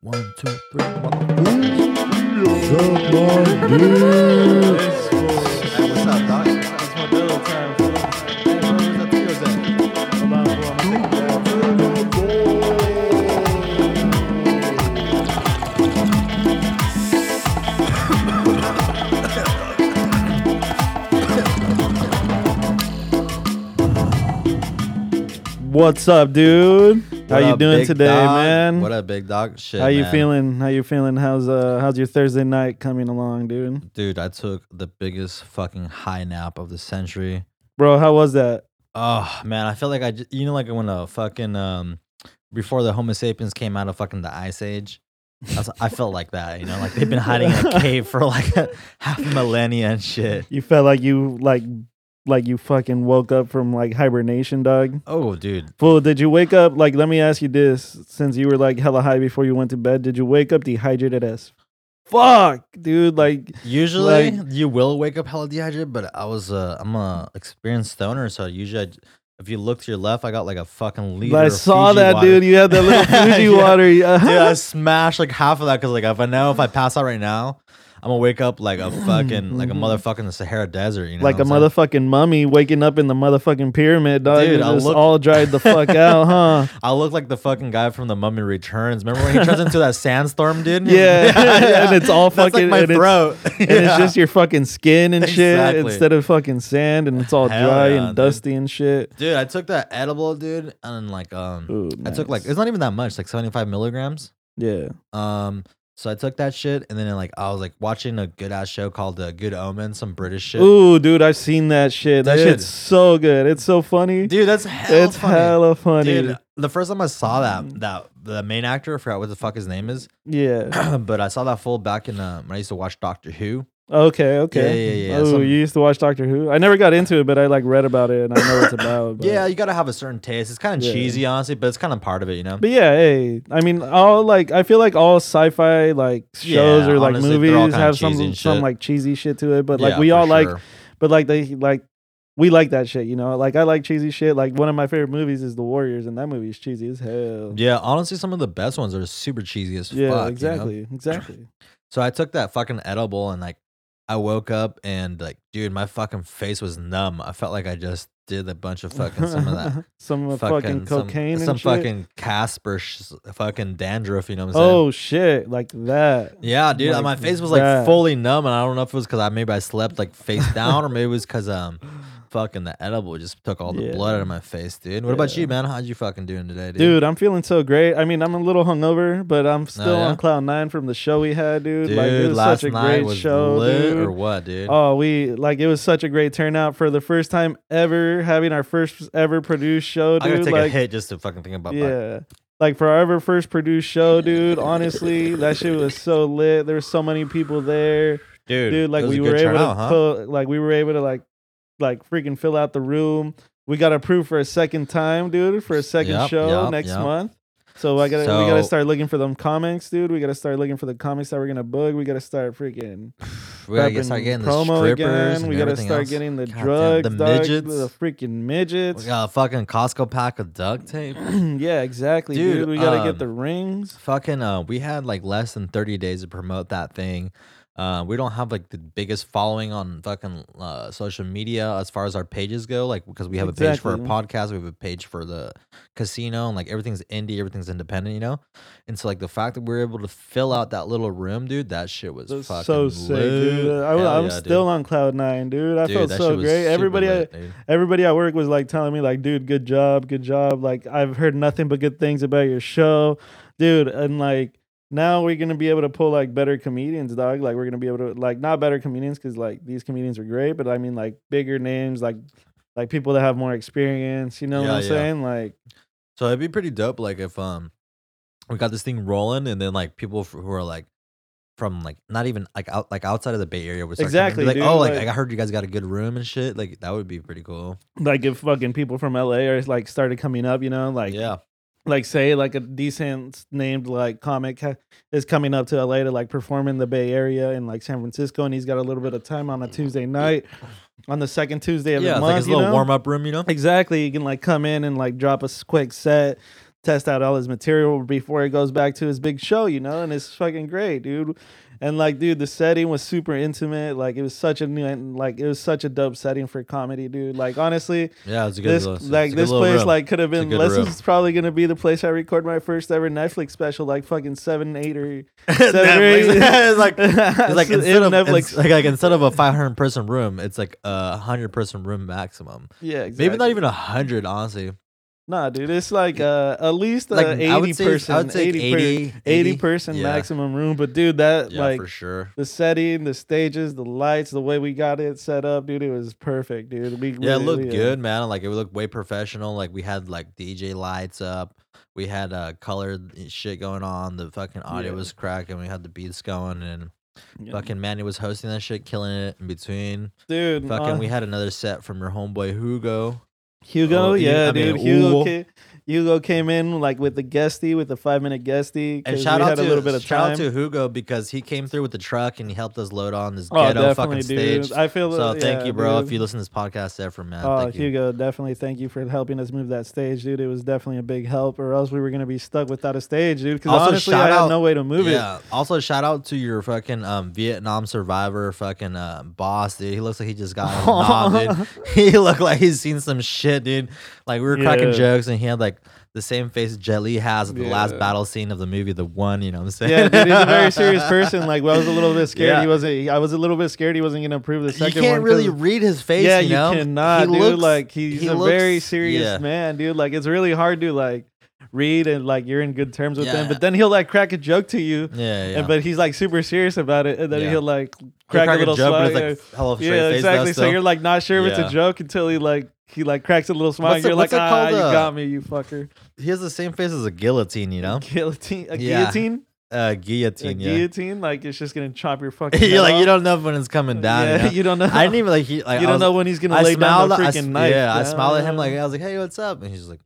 One, two, three. Hey, what's up, Doc? It's Modelo time, fool. Hey, where's that Tito's at? Hold on. What's up, dude? How What you up, doing today, dog? man? What up, big dog? Shit, How you man. feeling? How you feeling? How's uh how's your Thursday night coming along, dude? Dude, I took the biggest fucking high nap of the century. Bro, how was that? Oh, man, I feel like I just, you know, like when a fucking, um, before the Homo sapiens came out of fucking the Ice Age. I, felt like that, you know, like they've been hiding in a cave for like half a millennia and shit. You felt like you like like you fucking woke up from like hibernation, dog. Oh, dude. Fool, did you wake up like let me ask you this, since you were like hella high before you went to bed, did you wake up dehydrated as fuck, dude? Like Usually Like- you will wake up hella dehydrated, but I was uh I'm a experienced stoner, so usually I if you look to your left, I got like a fucking liter. I saw Fiji that, water. dude. You had that little Fuji Yeah. water. Yeah. Dude, I smashed like half of that because like if I know if I pass out right now, I'm gonna wake up like a fucking like a Mhm. motherfucking the Sahara Desert, you know, like a what I'm saying? motherfucking mummy waking up in the motherfucking pyramid, dog. Dude, I look- all dried the fuck out, huh? I look like the fucking guy from the Mummy Returns. Remember when he turns into that sandstorm, dude? Yeah, and it's all That's fucking- like my and it's- throat, And it's just your fucking skin and shit Exactly. instead of fucking sand, and it's all Hell dry yeah, and dude. dusty and shit. dude. I took that edible, dude, and like um, Ooh, I took like it's not even that much, like 75 milligrams. yeah. Um, so I took that shit, and then like I was like watching a good ass show called uh, Good Omen, some British shit. Ooh, dude, I've seen that shit. That Dude. shit's so good. It's so funny. Dude, that's hella it's funny. hella funny. Dude, the first time I saw that, that the main actor, I forgot what the fuck his name is, Yeah. but I saw that full back in uh, when I used to watch Doctor Who. Okay. Okay. Yeah, yeah, yeah, Oh, some- you used to watch Doctor Who? I never got into it, but I like read about it and I know what it's about. But. Yeah, you gotta have a certain taste. It's kind of Yeah. cheesy, honestly, but it's kind of part of it, you know. But yeah, hey, I mean, all like I feel like all sci-fi like shows Yeah, or like honestly, they're all movies kinda have some and some shit. like cheesy shit to it. But like Yeah, we for all like, sure. but like they like we like that shit, you know. Like I like cheesy shit. Like one of my favorite movies is The Warriors, and that movie is cheesy as hell. Yeah, honestly, some of the best ones are super cheesy as Yeah, fuck. you know? exactly, exactly. So I took that fucking edible and like I woke up and like, dude, my fucking face was numb. I felt like I just did a bunch of fucking some of that some of fucking, some- cocaine some, and shit. fucking Casper, sh- fucking dandruff. You know what I'm saying? oh shit, like that. Yeah, dude, Like my face was like fully numb, and I don't know if it was because I maybe I slept like face down, or maybe it was because um, fucking the edible just took all the Yeah. blood out of my face, dude. What about you, man? How'd you fucking doing today, dude? Dude, I'm feeling so great. I mean, I'm a little hungover, but I'm oh, still yeah? on cloud nine from the show we had, dude. Dude, like it was last such a night great was show, lit dude. or what, dude? Oh, we like it was such a great turnout for the first time ever having our first ever produced show, dude. I gotta take a hit just to fucking think about that. yeah, like for our ever first produced show, dude. Honestly, that shit was so lit. There were so many people there, dude. dude. Like we were able turnout, to, huh? like we were able to like, like freaking fill out the room. We got approved for a second time, dude, for a second Yep, show yep, next yep. month. So I gotta, we gotta start looking for them comics, dude. We gotta start looking for the comics that we're gonna book. We gotta start freaking we gotta start getting the promo strippers again. We gotta start else. getting the God damn, drugs, the dog, midgets. the freaking midgets. We got a fucking Costco pack of duct tape. yeah, exactly, dude. Dude, We gotta um, get the rings. fucking uh we had like less than 30 days to promote that thing uh we don't have like the biggest following on fucking uh social media as far as our pages go like because we have a page for our podcast we have a page for the casino and like everything's indie everything's independent you know and so like the fact that we are able to fill out that little room dude that shit was That's fucking so sick, dude. lit. I, am yeah, still dude. on cloud nine, dude. I Dude, felt so great. Everybody, lit, dude. everybody at work was like telling me, like, dude, good job, good job. Like, I've heard nothing but good things about your show, dude. And like, now we're gonna be able to pull like better comedians, dog. Like, we're gonna be able to like not better comedians because like these comedians are great, but I mean like bigger names, like like people that have more experience. You know Yeah, what I'm yeah. saying? Like, So it'd be pretty dope, like if um we got this thing rolling, and then like people who are like from like not even like out like outside of the Bay Area coming, Exactly, like dude, oh like, like- I heard you guys got a good room and shit. Like that would be pretty cool. like if fucking people from LA are like started coming up, you know, like yeah, like say like a decent named like comic ha- is coming up to LA to like perform in the Bay Area in like San Francisco, and he's got a little bit of time on a Tuesday night, on the second Tuesday of yeah, the month. like his little know? warm up room, you know. Exactly, you can like come in and like drop a quick set, test out all his material before he goes back to his big show, you know, and it's fucking great, dude. And like, dude, the setting was super intimate. Like, it was such a new, like, it was such a dope setting for comedy, dude. Like, honestly, Yeah, it's a good. this little- like this place room. like could have been. This is probably gonna be the place I record my first ever Netflix special, like fucking seven, eight, or seven, Netflix. eight. it's like it's like In instead of Netflix. like, like instead of a 500 person room, it's like a 100 person room maximum. yeah, exactly. Maybe not even a hundred, honestly. Nah, dude, it's like uh, at least Like eighty would say, person, I would say 80, 80, 80 person yeah. maximum room. But dude, that Yeah, like for sure. the setting, the stages, the lights, the way we got it set up, dude, it was perfect, dude. We Yeah, it really, looked uh, good, man. Like it looked way professional. Like we had like DJ lights up. We had uh colored shit going on. The fucking audio Yeah. was cracking. We had the beats going and yeah. fucking Manny was hosting that shit, killing it in between. dude. Fucking uh, we had another set from your homeboy Hugo. Hugo, Oh, yeah, dude. Hugo. Hugo came in like with the guesty, with the five minute guesty. And shout out had to a little bit of shout time. out to Hugo because he came through with the truck and he helped us load on this oh, ghetto fucking dude. stage. I feel So yeah, thank you, bro. dude. If you listen to this podcast ever, man. Oh, thank you. Hugo, definitely thank you for helping us move that stage, dude. It was definitely a big help, or else we were gonna be stuck without a stage, dude. Because honestly, I had out- no way to move it. yeah. Also, shout out to your fucking um, Vietnam survivor fucking uh, boss, dude. He looks like he just got knob, dude. He looked like he's seen some shit, dude. Like we were cracking Yeah. jokes, and he had like the same face Jet Li has at the last battle scene of the movie, The One. You know what I'm saying? Yeah, dude, he's a very serious person. Like, well, I was a little bit scared. Yeah. He wasn't. I was a little bit scared he wasn't gonna approve the second one. you can't one. really read his face. yeah, you, know? cannot, He dude. looks- like he's he a very serious yeah. man, dude. Like it's really hard to like read and like you're in good terms with Yeah. him, but then he'll like crack a joke to you. Yeah, yeah. And, but he's like super serious about it, and then Yeah. he'll like He'll crack, a little joke, smile. like hell of a straight yeah, exactly. So you're like not sure if it's a joke until he like he like cracks a little smile. What's and you're what's like, ah, called, you uh, got me, you fucker. he has the same face as a guillotine, you know? Guillotine, a guillotine, Uh, a guillotine, yeah. guillotine. Like it's just gonna chop your fucking. You're like you don't know when it's coming down. Yeah, you, know? you don't know. I didn't even like he. Like, you I don't was- know when he's gonna I lay down the freaking s- knife. Yeah, I smiled at him like I was like, "Hey, what's up?" And he's like,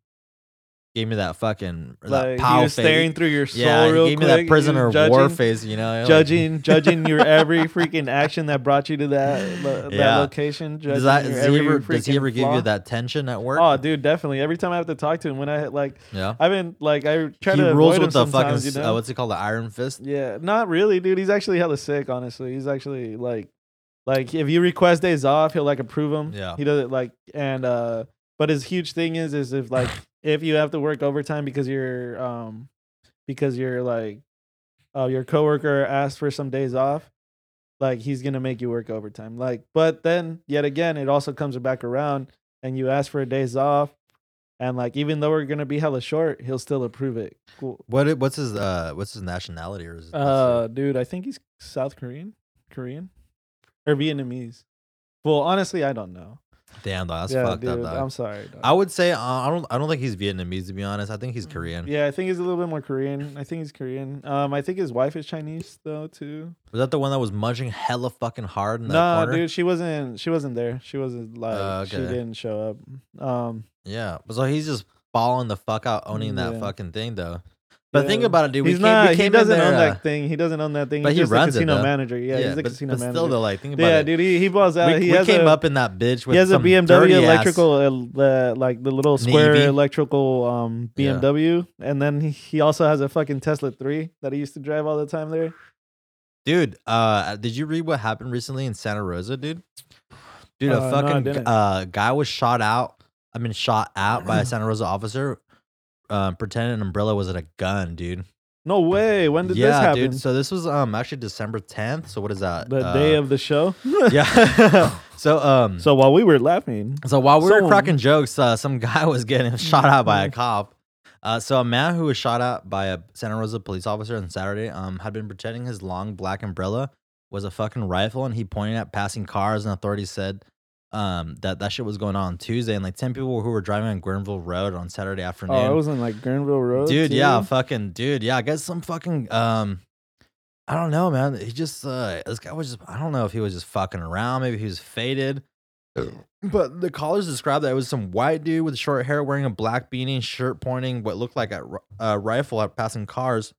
gave me that fucking that like pow he was face. staring through your soul yeah, real gave me that prisoner of war face. You know, like- judging, judging your every freaking action that brought you to that lo- that Yeah. location. Does, that, does he ever does he ever give flaw. you that tension at work? Oh, dude, definitely. Every time I have to talk to him, when I like, yeah. I've been like, I try he to rules with the fucking you uh, what's it called, the Iron Fist. Yeah, not really, dude. He's actually hella sick. Honestly, he's actually like, like if you request days off, he'll like approve them. Yeah. he does it like, and uh, but his huge thing is, is if like if you have to work overtime because you're um, because you're like, uh, your coworker asked for some days off, like he's gonna make you work overtime. Like, but then yet again, it also comes back around, and you ask for a days off. And like, even though we're gonna be hella short, he'll still approve it. Cool. What it- what's his uh what's his nationality or is it, Uh, dude, I think he's South Korean, Korean, or Vietnamese. Well, honestly, I don't know. Damn dog, that's yeah, fucked dude, up. Dog. I'm sorry. Dog. I would say uh, I don't I don't think he's Vietnamese to be honest. I think he's Korean. yeah, I think he's a little bit more Korean. I think he's Korean. Um, I think his wife is Chinese though too. Was that the one that was munching hella fucking hard in that Nah, corner? dude, she wasn't. She wasn't there. She wasn't like. Uh, She didn't show up. Um, Yeah. So he's just balling the fuck out owning that fucking thing though. But yeah. think about it, dude. he's not. he doesn't there, own uh, that thing. He doesn't own that thing. but he's he just runs a it, casino though. manager. Yeah, he's a but, casino but manager. still though, like think about yeah, it. dude, he he balls out. we he we came a, up in that bitch with he has a BMW electrical, uh, the like the little square Navy. electrical um Yeah. BMW, and then he, he also has a fucking Tesla three that he used to drive all the time there. Dude, uh, did you read what happened recently in Santa Rosa, dude? Dude, Uh, a fucking didn't. uh guy was shot out. I mean, shot out by a Santa Rosa officer, um, pretending an umbrella was a gun, dude. No way! When did yeah, this happen? dude. So this was um actually December tenth. So what is that? the Uh, day of the show. yeah. so um, so, so while we were laughing, so while we were cracking jokes, uh, some guy was getting shot out by a cop. Uh, so a man who was shot at by a Santa Rosa police officer on Saturday um had been pretending his long black umbrella was a fucking rifle, and he pointed at passing cars, and authorities said um that that shit was going on, on Tuesday, and like ten people who were driving on Guerneville Road on Saturday afternoon. oh, it was on like Granville Road, dude too? yeah fucking dude yeah i guess some fucking um i don't know man he just uh this guy was just i don't know if he was just fucking around maybe he was faded but the callers described that it was some white dude with short hair wearing a black beanie shirt pointing what looked like a, a rifle at passing cars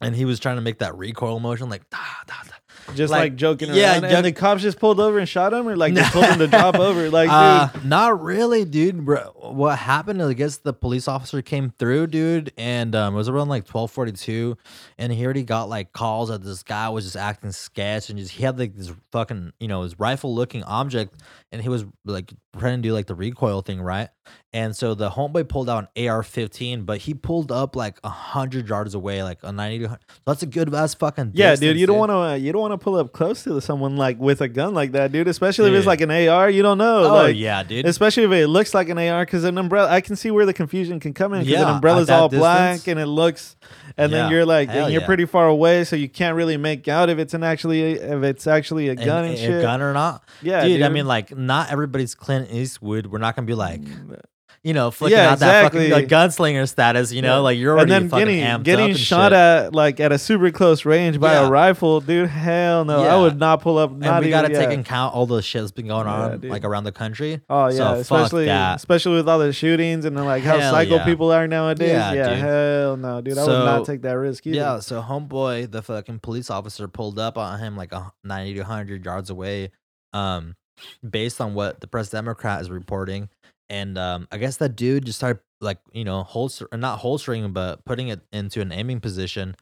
and he was trying to make that recoil motion like da, da, da. Just like, Like, joking yeah, around, joke- and the cops just pulled over and shot him, or like they told him to drop over. Like, dude, Uh, not really, dude. Bro, what happened? I guess the police officer came through, dude, and um, it was around like twelve forty two, and he already got like calls that this guy was just acting sketch, and just he had like this fucking you know his rifle looking object, and he was like trying to do like the recoil thing, right? And so the homeboy pulled out an AR fifteen, but he pulled up like a hundred yards away, like a ninety. to 100 So that's a good ass fucking. yeah, distance, dude, you don't want to uh, you don't want to pull up close to someone like with a gun like that, dude. Especially if it's like an AR, you don't know. Oh like, yeah, dude. Especially if it looks like an AR, because an umbrella, I can see where the confusion can come in. Because Yeah, an umbrella's all black and it looks, and then you're like, hell and you're yeah. pretty far away, so you can't really make out if it's an actually if it's actually a And- gun and, a gun or not. yeah, dude, dude, I mean, like, not everybody's Clint Eastwood. We're not gonna be like, mm, you know, flicking Yeah, out that fucking like, gunslinger status. You know, Yeah. like you're and already then fucking getting amped getting up and shot shit. at like at a super close range by Yeah. a rifle, dude. Hell no, I would not pull up. Not and we even, gotta take into account all the shit that's been going on like around the country. Oh yeah, So, especially especially with all the shootings and then, like how Hell psycho people are nowadays. Yeah, hell no, dude. I would not take that risk either. Yeah, so homeboy, the fucking police officer pulled up on him like a 90 to 100 yards away, um, based on what the press Democrat is reporting. And um, I guess that dude just started like you know holster, not holstering, but putting it into an aiming position,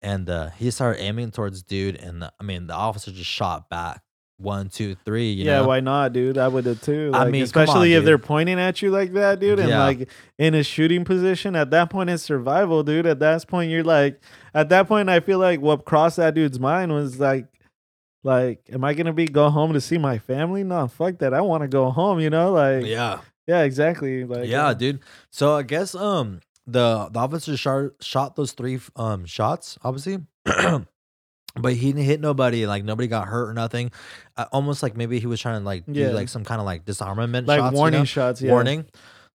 and uh, he started aiming towards dude, and the, I mean the officer just shot back one, two, three. You yeah, know? why not, dude? I would have too. I Like, mean, especially on, if they're pointing at you like that, dude, and Yeah. like in a shooting position. At that point, it's survival, dude. At that point, you're like, at that point, I feel like what crossed that dude's mind was like, like, am I gonna be go home to see my family? No, fuck that. I want to go home. You know, like, yeah, yeah. exactly. Like, yeah, uh, dude. So I guess um the the officer shot shot those three um shots, obviously. But he didn't hit nobody, like nobody got hurt or nothing. Uh, almost like maybe he was trying to like do like some kind of like disarmament like shots, you warning know? shots. Yeah. warning.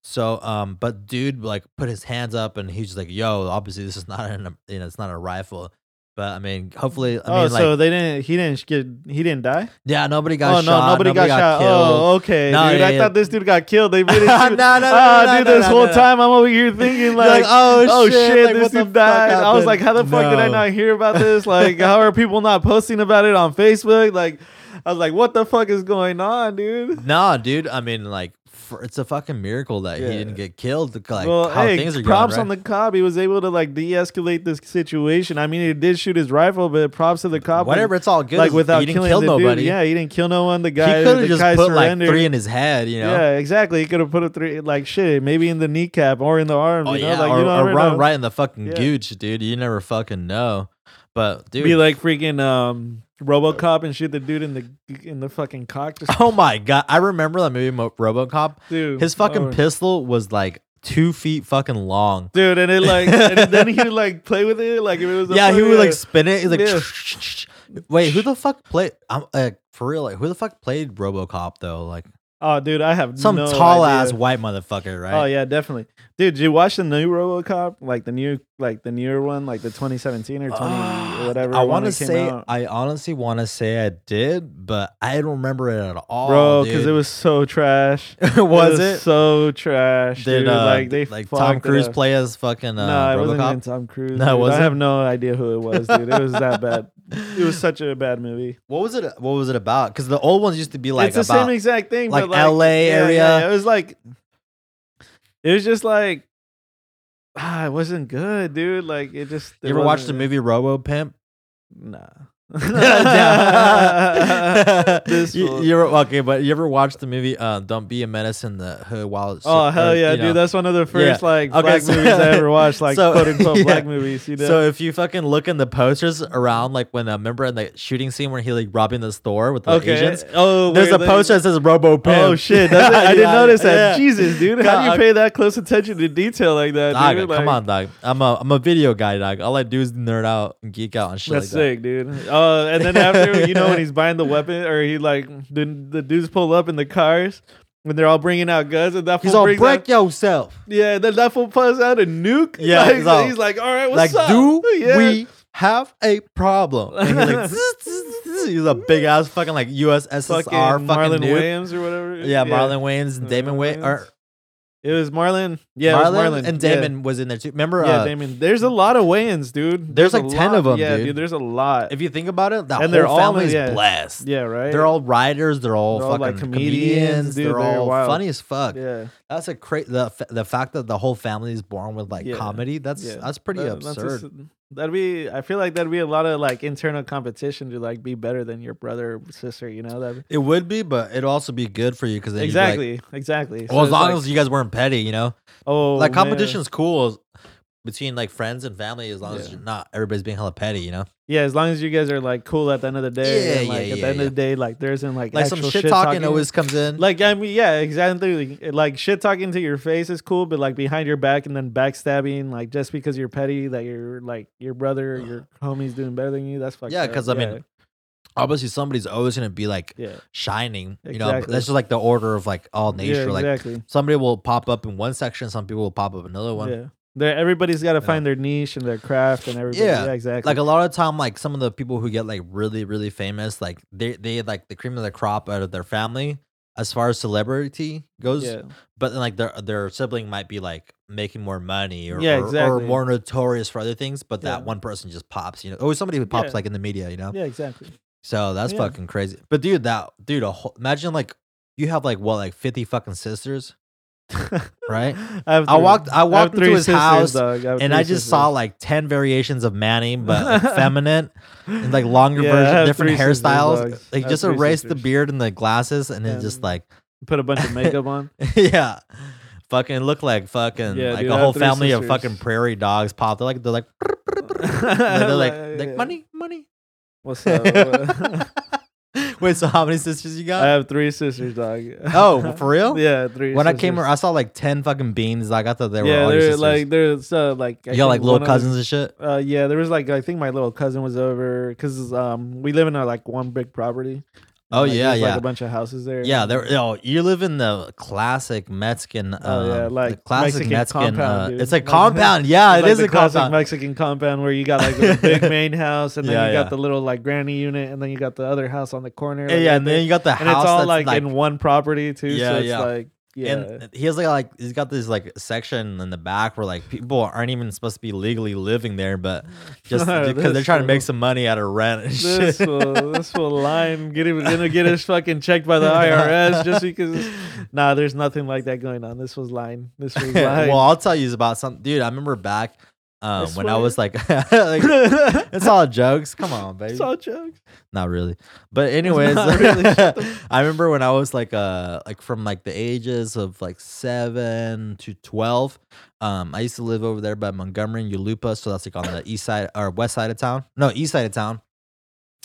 So, um, but dude, like put his hands up and he's just like, "Yo, obviously this is not an, you know, it's not a rifle." But I mean, hopefully, I oh, mean, like, so they didn't. He didn't get. He didn't die. yeah, nobody got oh shot. no, nobody, got, shot. killed. Oh, okay, No, dude. yeah, I yeah. thought this dude got killed. They it. No, no, no, Ah, no, dude. no, this no, whole no. time I'm over here thinking You're like, oh, oh shit, like, this dude died. I was like, how the fuck did I not hear about this? Like, how are people not posting about it on Facebook? Like, I was like, what the fuck is going on, dude? Nah, dude. I mean, like, for, it's a fucking miracle that Yeah. he didn't get killed. Like well, how hey, things are props going. on right? the cop. He was able to like de-escalate this situation. I mean, he did shoot his rifle, but props to the cop. Whatever, it's all good. like without he didn't killing kill the nobody. dude. Yeah, he didn't kill no one. The he guy, could have just guy put surrendered. like three in his head. You know. Yeah, exactly. He could have put a three, like shit, maybe in the kneecap or in the arm. Oh you know? yeah, like, or, you or never run know. right in the fucking Yeah. gooch, dude. You never fucking know. But dude, Be like freaking um, RoboCop and shoot the dude in the in the fucking cock. Just, oh my god, I remember that movie Mo- RoboCop. dude, His fucking oh. pistol was like two feet fucking long. dude, and it like, and then he would like play with it, like if it was. A yeah, he would like spin it. He's like, Yeah. wait, who the fuck played? I'm like for real. Like, who the fuck played RoboCop though? Like oh, dude, I have some no tall idea. ass white motherfucker, right? Oh yeah, definitely, dude. Did you watch the new RoboCop, like the new, like the newer one, like the 2017 or 20 Ah, or whatever? I want to say, out? I honestly want to say I did, but I don't remember it at all, bro, because it was so trash. was it? so trash? Did dude. uh, like they like Tom Cruise play as fucking uh, no, it wasn't even Tom Cruise. No, it. I have no idea who it was, dude. It was that bad. It was such a bad movie. What was it? What was it about? Because the old ones used to be like it's the about same exact thing, like but like LA yeah, area. yeah. It was like, it was just like, ah, it wasn't good, dude. Like it just. You ever watched the movie Robo Pimp? Nah. Yeah. This you, you ever okay? But you ever watched the movie uh, "Don't Be a Menace in the Hood"? While it's- Oh hell yeah, dude! know. That's one of the first like Okay, black so- movies I ever watched, like so- quote unquote yeah. black movies. You know? So if you fucking look in the posters around, like when I remember in the shooting scene where he like robbing the store with the okay. Asians, Oh, there's a poster that says Robo Pimp. Oh shit! I didn't notice that. yeah. Jesus, dude, how do you pay that close attention to detail like that, Dog, dude? come Like, on, dog. I'm a I'm a video guy, dog. All I do is nerd out and geek out on shit That's like that. sick, dude. Uh, and then after, you know, when he's buying the weapon, or he like the, the dudes pull up in the cars when they're all bringing out guns, and that He's all break out, yourself. yeah, then that fool pulls out a nuke. Yeah, like, he's all- he's like, all right, like, what's up? do yeah. we have a problem? And he's like, zzz, zzz, zzz. he's a big ass fucking like USSR fucking fucking, Marlon dude. Wayans or whatever? Yeah, Marlon Wayans and Damon Wayans. Wayans. Or It was Marlon. Yeah, it was Marlon, Marlon and Yeah. Damon was in there too. Remember? Yeah, uh, Damon. There's a lot of Wayans, dude. There's a like 10 of them. Yeah, dude. There's a lot. If you think about it, that And whole they're all- family is yeah. blessed. yeah, right. They're all writers. They're all They're all, fucking like, comedians. comedians, dude, they're, they're all wild. funny as fuck. Yeah, That's a crazy. The the fact that the whole family is born with like Yeah. comedy. That's yeah. that's pretty That- that's absurd. just- that'd be. I feel like that'd be a lot of like internal competition to like be better than your brother or sister. You know that. it would be, but it'd also be good for you because Exactly. exactly. So well, as long like, as you guys weren't petty, you know, oh, like man. competition's cool between like friends and family as long as you're not everybody's being hella petty, you know. Yeah, as long as you guys are like cool at the end of the day. Yeah, and, yeah, At yeah, the end yeah. of the day, like there isn't like Like some actual shit talking always comes in. Like I mean, yeah, exactly. Like shit talking to your face is cool, but like behind your back and then backstabbing, like just because you're petty, that you're like your brother, your homie's doing better than you. That's fucked Yeah, because I mean, obviously somebody's always gonna be like yeah, shining, you know. Exactly. That's just like the order of like all nature. Like exactly. somebody will pop up in one section, some people will pop up in another one. Yeah, They're, everybody's got to find their niche and their craft and everything. Yeah, Yeah, exactly. Like a lot of time, like some of the people who get like really, really famous, like they they like the cream of the crop out of their family as far as celebrity goes. yeah, But then like their their sibling might be like making more money or Yeah, or, or exactly. more notorious for other things, but that Yeah. one person just pops, you know. Always somebody who pops Yeah. like in the media, you know. yeah, exactly. So that's Yeah. fucking crazy. But dude, that dude, a whole, imagine like you have like what like fifty fucking sisters, right? I, have I walked- I walked into his sisters, house, dog. have and I just saw like ten variations of Manny, but like, feminine and like longer Yeah, I version, different three sisters, hairstyles. Like just three erase the beard and the glasses, and then just like put a bunch of makeup on. yeah. Fucking look like fucking Yeah, like dude, a I whole three family of fucking prairie dogs pop. They're like they're like they're like like money money. What's up? Wait, so how many sisters you got? I have three sisters, dog. Oh, for real? yeah, three. when I came, sisters. around, I saw like ten fucking beans. Like I thought they were yeah, all your they're sisters. like they're so like I you got like little one of cousins and shit. Uh, yeah, there was like I think my little cousin was over because um we live in a like one big property. Oh, Like, yeah, yeah. like a bunch of houses there. Yeah, there. Oh, you live in the classic Mexican. Um, Oh, yeah, the like classic Mexican Mexican. compound, uh, it's Like- compound. Yeah, It's it like is a classic compound. Mexican compound where you got like the big main house and then Yeah, you got yeah. the little like granny unit and then you got the other house on the corner. Yeah, like, yeah, right and then you got the and house it's all like in one property too. Yeah, so it's yeah. like yeah. And he has like like he's got this like section in the back where like people aren't even supposed to be legally living there, but just because they're This trying to make some money out of rent and this shit. will this will line get him gonna get his fucking checked by the IRS just because nah there's nothing like that going on. This was line. This was line. well, I'll tell you about something, dude. I remember back um, I when I was like, like it's all jokes. Come on, baby. it's all jokes. Not really. But anyways, really. I remember when I was like uh like from like the ages of like 7 to 12, um I used to live over there by Montgomery and Yulupa, so that's like on the east side or west side of town. No, east side of town.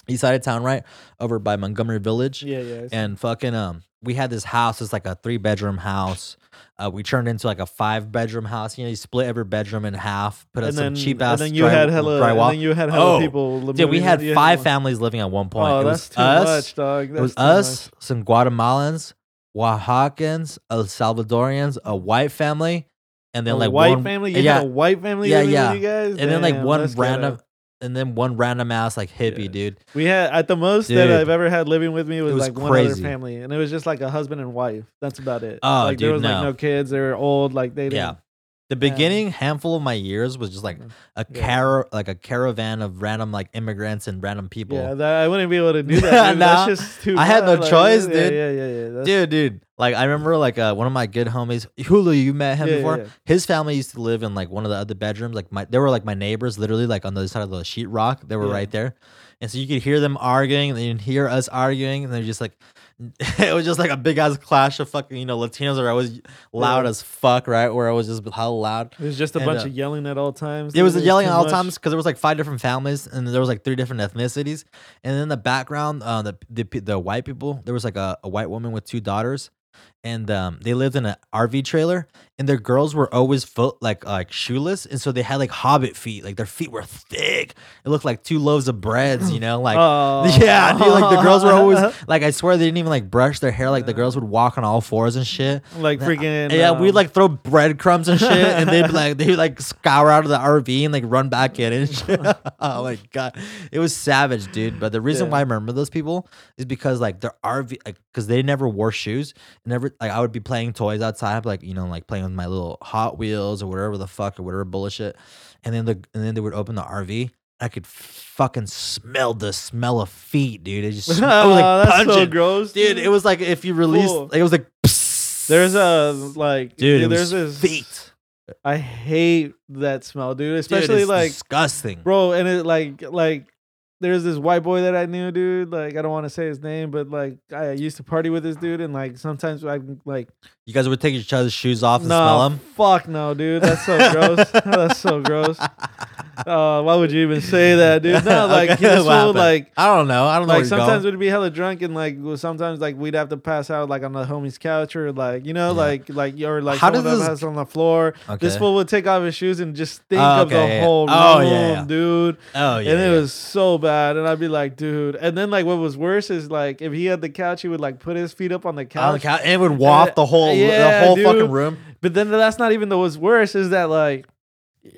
East side of town, right? Over by Montgomery Village. Yeah, yeah. And fucking um we had this house, it's like a three bedroom house. Uh, we turned into like a five bedroom house. You know, you split every bedroom in half, put up and some cheap and ass then you dry, had hella, drywall. and then you had hella Oh, people. li- Dude, we had. Five one- families living at one point. Oh, it that's was too us, much, dog. it was us, much. some Guatemalans, Oaxacans, El Salvadorians, a white family, and then a like white one, family. You yeah, had a white family. Yeah, yeah. You guys? and then like one that's random. And then one random ass like hippie Yeah. dude. We had at the most that I've ever had living with me was, was like one other family, and it was just like a husband and wife. That's about it. Oh, like there dude, was like no. no kids. They were old. Like they didn't. Yeah. The beginning handful of my years was just like a Yeah. car, like a caravan of random like immigrants and random people. Yeah, that, I wouldn't be able to do that. Nah, That's just too. I had no. Like, choice, yeah, dude. Yeah, yeah, yeah. That's, Dude, dude, like I remember like uh, one of my good homies, Hulu. You met him Yeah, before. yeah. His family used to live in like one of the other bedrooms. Like my, they were like my neighbors, literally like on the other side of the sheetrock. They were Yeah. right there, and so you could hear them arguing, and then you'd hear us arguing, and they're just like, it was just like a big ass clash of fucking. You know, Latinos are always loud Yeah. as fuck, right? Where it was just how loud. It was just a And, bunch uh, of yelling at all times. It was yelling at all much. times because there was like five different families and there was like three different ethnicities. And in the background, uh, the, the the white people, there was like a, a white woman with two daughters, and um, they lived in an RV trailer. And their girls were always foot like like shoeless, and so they had like hobbit feet. Like their feet were thick. It looked like two loaves of breads, you know, like. Oh. Yeah, dude, like the girls were always like I swear they didn't even like brush their hair. Like the girls would walk on all fours and shit. like freaking. Yeah, um, we'd like throw breadcrumbs and shit, and they'd like they'd like scour out of the RV and like run back in and shit. oh my god, it was savage, dude. But the reason Yeah. why I remember those people is because like their RV, like because they never wore shoes, never like I would be playing toys outside, like you know, like playing with my little Hot Wheels or whatever the fuck or whatever bullshit. And then the and then they would open the RV. I could fucking smell the smell of feet, dude. It just oh, smelled like that's so pungent. gross, dude. It was like if you release, Cool. like, it was like There's a like, dude. it there's was this. feet, I hate that smell, dude. Dude, Especially it's like, disgusting. bro, and it like like. There's this white boy that I knew, dude. Like I don't want to say his name, but like I used to party with this dude, and like sometimes I like You guys would take each other's shoes off and no, smell them. fuck no, dude. That's so gross. That's so gross. Uh, why would you even say that, dude? No, like Okay, this fool, like I don't know. I don't know. like sometimes we'd be hella drunk and like sometimes like we'd have to pass out like on the homie's couch or like you know Yeah. like like or like How someone does this- has on the floor. This fool would take off his shoes and just think Oh, of the yeah. whole Oh, room, yeah, yeah. dude. Oh yeah. and it was so bad, and I'd be like, dude. And then like what was worse is like if he had the couch, he would like put his feet up on the couch. on the couch, and it would waft the whole yeah, the whole dude. fucking room. But then that's not even the what's worse is that like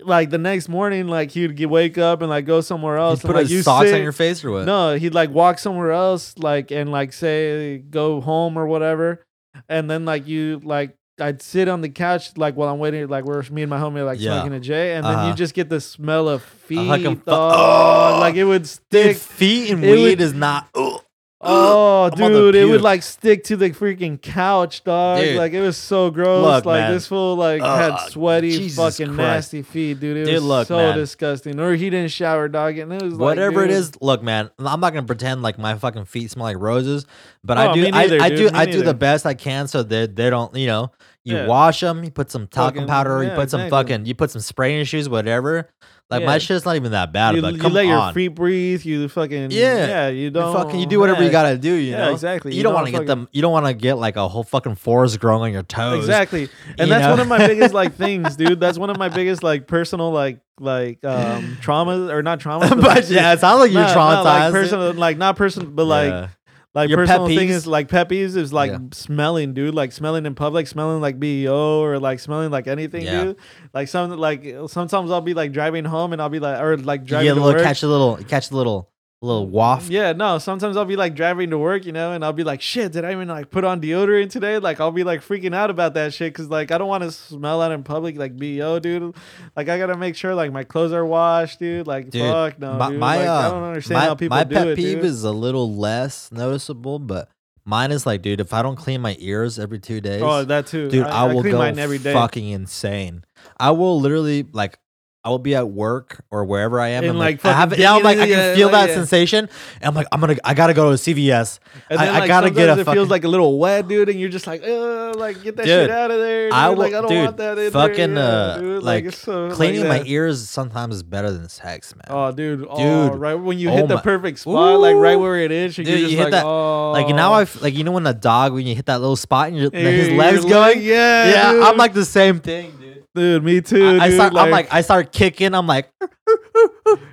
like the next morning like he'd get wake up and like go somewhere else put and like his socks on your face or what? no he'd like walk somewhere else like and like say go home or whatever and then like you like I'd sit on the couch like while I'm waiting like we're me and my homie like Yeah. smoking a J and then Uh-huh. you just get the smell of feet like fu- dog. Oh! like it would Dude, stick feet and it weed would- is not. Ugh. Oh, I'm on the dude, it would like stick to the freaking couch, dog. Dude. Like it was so gross. Look, like man. this fool like Ugh, had sweaty, Jesus fucking Christ. nasty feet, dude. It Dude, was look, so man. disgusting. Or he didn't shower, dog, and it was like, Whatever it dude, is, look, man. I'm not gonna pretend like my fucking feet smell like roses, but Oh, I do. me neither, I, I dude, do. me I do neither. the best I can so that they don't. You know, you Yeah. wash them. You put some talcum Fucking- powder. you yeah, put some exactly. fucking. You put some spray in your shoes. Whatever. Like Yeah. my shit's not even that bad. You, but you let your on. feet breathe. You fucking Yeah. yeah. You You don't fucking you do whatever you gotta do, you Yeah, know. exactly. You, You don't want to get them. You don't want to get like a whole fucking forest growing on your toes. Exactly. And that's know? one of my biggest like things, dude. That's one of my biggest like personal like like um traumas or not traumas, but like, yeah, it sounds like you're not- traumatized. not, like personal, like not personal, but like Yeah. Like Your pet personal thing peeves? is like pet peeves is like Yeah. smelling, dude. Like smelling in public, smelling like BO or like smelling like anything, Yeah. dude. Like some like sometimes I'll be like driving home and I'll be like or like you driving get a to little work. catch a little catch a little little waft. Yeah, no. Sometimes I'll be like driving to work, you know, and I'll be like, "Shit, did I even like put on deodorant today?" Like I'll be like freaking out about that shit because like I don't want to smell out in public like bo, dude. Like I gotta make sure like my clothes are washed, dude. Like Dude, fuck no, my, dude. my, like, uh, I don't understand my, how people my do pet it, peeve dude. is a little less noticeable, but mine is like, dude, if I don't clean my ears every two days, oh, that too, dude, I, will clean go mine every day. fucking insane. I will literally like. I will be at work or wherever I am, And, and like, like, I have, fucking yeah, I'm like, I can feel like, that yeah. sensation, and I'm like, I'm gonna, I gotta go to CVS. And I- then I like gotta get a it feels like a little wet, dude, and you're just like, like get that Dude, shit out of there. Dude. I will- like I don't dude, want that in fucking, there. Uh, dude. like, so, Cleaning my ears sometimes is better than sex, man. Oh, dude, oh, Dude. right when you Oh hit the perfect spot, like right where it is, Dude, just you hit like, that- oh, Like now, I like you know when a dog when you hit that little spot and his legs going. yeah, yeah. I'm like the same thing, dude. dude, me too. I, I dude, start, I'm like, I start kicking. I'm like,